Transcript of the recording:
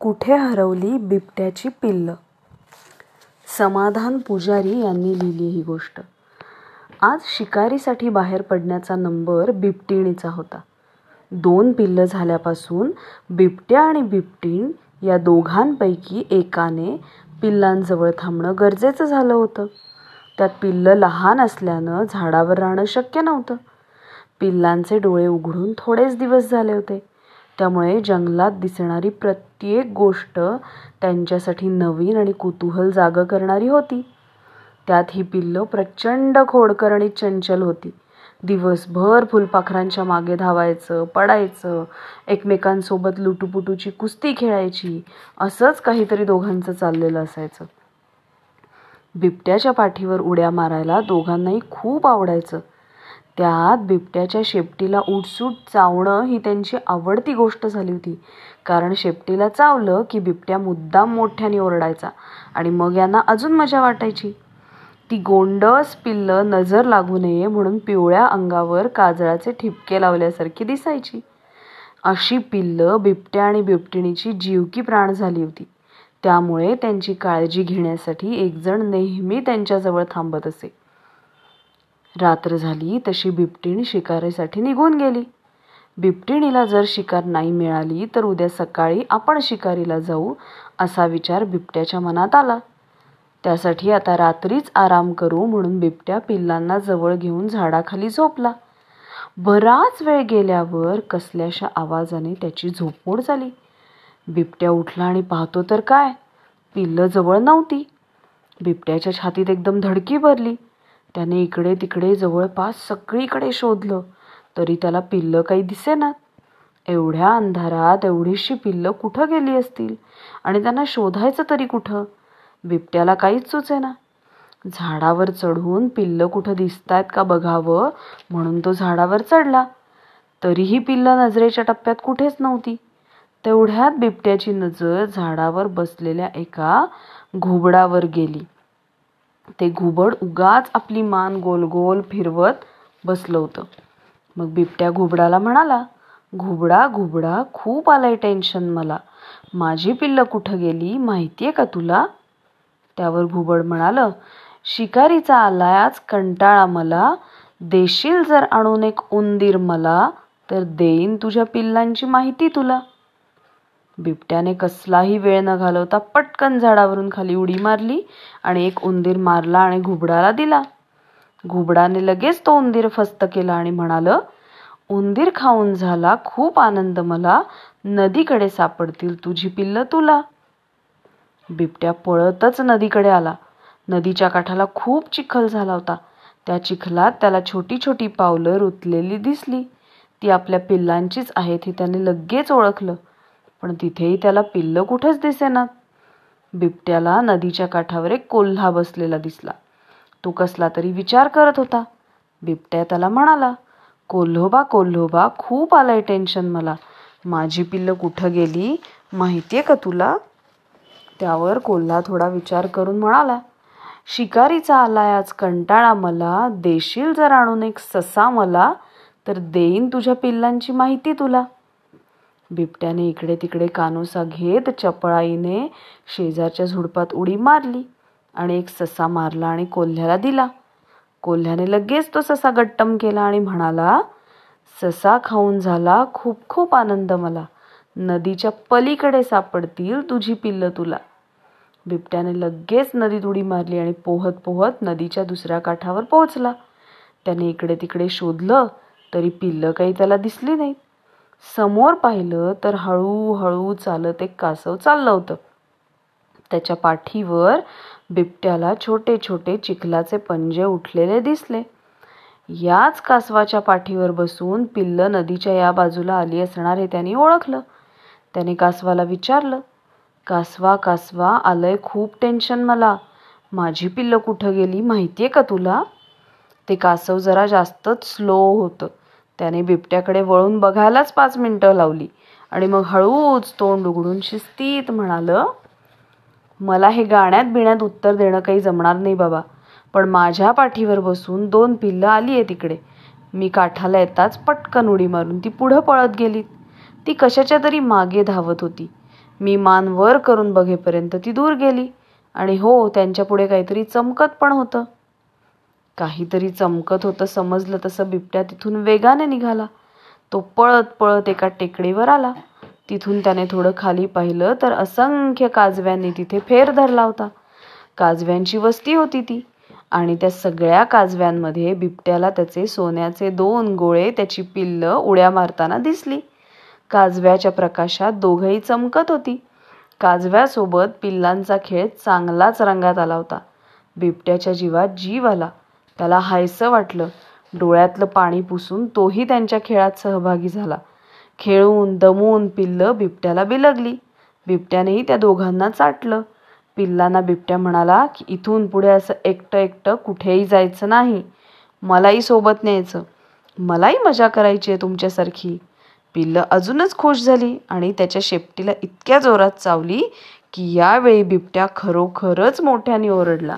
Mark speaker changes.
Speaker 1: कुठे हरवली बिबट्याची पिल्लं? समाधान पुजारी यांनी लिहिली ही गोष्ट. आज शिकारीसाठी बाहेर पडण्याचा नंबर बिबटिणीचा होता. दोन पिल्लं झाल्यापासून बिबट्या आणि बिबटीण या दोघांपैकी एकाने पिल्लांजवळ थांबणं गरजेचं झालं होतं. त्यात पिल्लं लहान असल्यानं झाडावर राहणं शक्य नव्हतं. पिल्लांचे डोळे उघडून थोडेच दिवस झाले होते. त्यामुळे जंगलात दिसणारी प्रत्येक गोष्ट त्यांच्यासाठी नवीन आणि कुतूहल जागं करणारी होती. त्यात ही पिल्लं प्रचंड खोडकर आणि चंचल होती. दिवसभर फुलपाखरांच्या मागे धावायचं पडायचं एकमेकांसोबत लुटूपुटूची कुस्ती खेळायची असंच काहीतरी दोघांचं चाललेलं असायचं. बिबट्याच्या पाठीवर उड्या मारायला दोघांनाही खूप आवडायचं. त्यात बिबट्याच्या शेपटीला उठसूट चावणं ही त्यांची आवडती गोष्ट झाली होती. कारण शेपटीला चावलं की बिबट्या मुद्दाम मोठ्याने ओरडायचा आणि मग यांना अजून मजा वाटायची. ती गोंडस पिल्लं नजर लागू नये म्हणून पिवळ्या अंगावर काजळाचे ठिपके लावल्यासारखी दिसायची. अशी पिल्लं बिबट्या आणि बिबटिणीची जीवकी प्राण झाली होती. त्यामुळे त्यांची काळजी घेण्यासाठी एकजण नेहमी त्यांच्याजवळ थांबत असे. रात्र झाली तशी बिबटीण शिकारीसाठी निघून गेली. बिबटिणीला जर शिकार नाही मिळाली तर उद्या सकाळी आपण शिकारीला जाऊ असा विचार बिबट्याच्या मनात आला. त्यासाठी आता रात्रीच आराम करू म्हणून बिबट्या पिल्लांना जवळ घेऊन झाडाखाली झोपला. बराच वेळ गेल्यावर कसल्याशा आवाजाने त्याची झोपमोड झाली. बिबट्या उठला आणि पाहतो तर काय? पिल्लं जवळ नव्हती. बिबट्याच्या छातीत एकदम धडकी भरली. त्याने इकडे तिकडे जवळपास सगळीकडे शोधलं तरी त्याला पिल्लं काही दिसेनात एवढ्या अंधारात एवढीशी पिल्लं कुठं गेली असतील? आणि त्यांना शोधायचं तरी कुठं? बिबट्याला काहीच सुचेना. झाडावर चढून पिल्लं कुठं दिसतायत का बघावं म्हणून तो झाडावर चढला. तरीही पिल्लं नजरेच्या टप्प्यात कुठेच नव्हती. तेवढ्यात बिबट्याची नजर झाडावर बसलेल्या एका घुबडावर गेली. ते घुबड उगाच आपली मान गोल गोल फिरवत बसलं होतं. मग बिबट्या घुबडाला म्हणाला घुबडा घुबडा खूप आलंय टेन्शन मला. माझी पिल्लं कुठं गेली माहिती आहे का तुला? त्यावर घुबड म्हणालं शिकारीचा आलाय आज कंटाळा मला. देशील जर आणून एक उंदीर मला तर देईन तुझ्या पिल्लांची माहिती तुला. बिबट्याने कसलाही वेळ न घालवता पटकन झाडावरून खाली उडी मारली आणि एक उंदीर मारला आणि घुबडाला दिला. घुबडाने लगेच तो उंदीर फस्त केला आणि म्हणालं उंदीर खाऊन झाला खूप आनंद मला. नदीकडे सापडतील तुझी पिल्ल तुला. बिबट्या पळतच नदीकडे आला. नदीच्या काठाला खूप चिखल झाला होता. त्या चिखलात त्याला छोटी छोटी पावलं रुतलेली दिसली. ती आपल्या पिल्लांचीच आहेत हे त्याने लगेच ओळखलं. पण तिथेही त्याला पिल्लं कुठंच दिसेनात बिबट्याला नदीच्या काठावर एक कोल्हा बसलेला दिसला. तो कसला तरी विचार करत होता. बिबट्या त्याला म्हणाला कोल्होबा कोल्होबा खूप आलंय टेन्शन मला. माझी पिल्लं कुठं गेली माहितीये का तुला? त्यावर कोल्हा थोडा विचार करून म्हणाला शिकारीचा आलाय आज कंटाळा मला देशील जर आणून एक ससा मला तर देईन तुझ्या पिल्लांची माहिती तुला. बिबट्याने इकडे तिकडे कानोसा घेत चपळाईने शेजारच्या झुडपात उडी मारली आणि एक ससा मारला आणि कोल्ह्याला दिला. कोल्ह्याने लगेच तो ससा गट्टम केला आणि म्हणाला ससा खाऊन झाला खूप खूप आनंद मला. नदीच्या पलीकडे सापडतील तुझी पिल्लं तुला. बिबट्याने लगेच नदीत उडी मारली आणि पोहत पोहत नदीच्या दुसऱ्या काठावर पोहोचला. त्याने इकडे तिकडे शोधलं तरी पिल्लं काही त्याला दिसली नाहीत. समोर पाहिलं तर हळूहळू चालत एक कासव चाललं होतं. त्याच्या पाठीवर बिबट्याला छोटे छोटे चिखलाचे पंजे उठलेले दिसले. याच कासवाच्या पाठीवर बसून पिल्लं नदीच्या या बाजूला आली असणार हे त्यांनी ओळखलं. त्याने कासवाला विचारलं कासवा कासवा आलंय खूप टेन्शन मला. माझी पिल्लं कुठं गेली माहितीये का तुला? ते कासव जरा जास्तच स्लो होतं. त्याने बिबट्याकडे वळून बघायलाच पाच मिनटं लावली. आणि मग हळूच तोंड उघडून शिस्तीत म्हणालं मला हे गाण्यात बिण्यात उत्तर देणं काही जमणार नाही बाबा पण माझ्या पाठीवर बसून दोन पिल्लं आली आहे तिकडे मी काठाला येताच पटकन उडी मारून ती पुढं पळत गेली. ती कशाच्या तरी मागे धावत होती. मी मान वर करून बघेपर्यंत ती दूर गेली. आणि हो त्यांच्यापुढे काहीतरी चमकत पण होतं. काहीतरी चमकत होतं समजलं तसं बिबट्या तिथून वेगाने निघाला. तो पळत पळत एका टेकडीवर आला. तिथून त्याने थोडं खाली पाहिलं तर असंख्य काजव्यांनी तिथे फेर धरला होता. काजव्यांची वस्ती होती ती आणि त्या सगळ्या काजव्यांमध्ये बिबट्याला त्याचे सोन्याचे दोन गोळे त्याची पिल्लं उड्या मारताना दिसली. काजव्याच्या प्रकाशात दोघंही चमकत होती. काजव्यासोबत पिल्लांचा खेळ चांगलाच रंगात आला होता. बिबट्याच्या जीवात जीव आला. त्याला हायसं वाटलं. डोळ्यातलं पाणी पुसून तोही त्यांच्या खेळात सहभागी झाला. खेळून दमून पिल्लं बिबट्याला बिलगली. बिबट्यानेही त्या दोघांना चाटलं. पिल्लांना बिबट्या म्हणाला की इथून पुढे असं एकटं एकटं कुठेही जायचं नाही. मलाही सोबत न्यायचं. मलाही मजा करायची आहे तुमच्यासारखी. पिल्लं अजूनच खुश झाली आणि त्याच्या शेपटीला इतक्या जोरात चावली की यावेळी बिबट्या खरोखरच मोठ्याने ओरडला.